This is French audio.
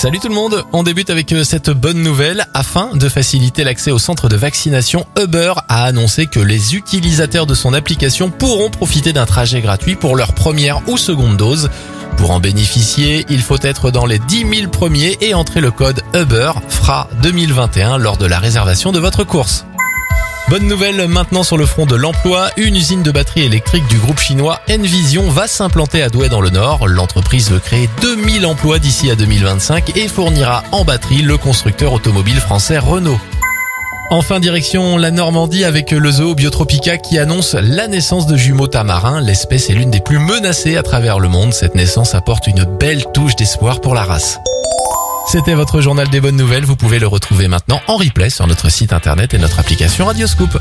Salut tout le monde, on débute avec euh, cette bonne nouvelle. Afin de faciliter l'accès au centre de vaccination, Uber a annoncé que les utilisateurs de son application pourront profiter d'un trajet gratuit pour leur première ou seconde dose. Pour en bénéficier, il faut être dans les 10 000 premiers et entrer le code Uber FRA 2021 lors de la réservation de votre course. Bonne nouvelle maintenant sur le front de l'emploi, une usine de batterie électrique du groupe chinois Envision va s'implanter à Douai dans le Nord. L'entreprise veut créer 2000 emplois d'ici à 2025 et fournira en batterie le constructeur automobile français Renault. Enfin, direction la Normandie avec le zoo Biotropica qui annonce la naissance de jumeaux tamarins. L'espèce est l'une des plus menacées à travers le monde. Cette naissance apporte une belle touche d'espoir pour la race. C'était votre journal des bonnes nouvelles. Vous pouvez le retrouver maintenant en replay sur notre site internet et notre application Radioscoop.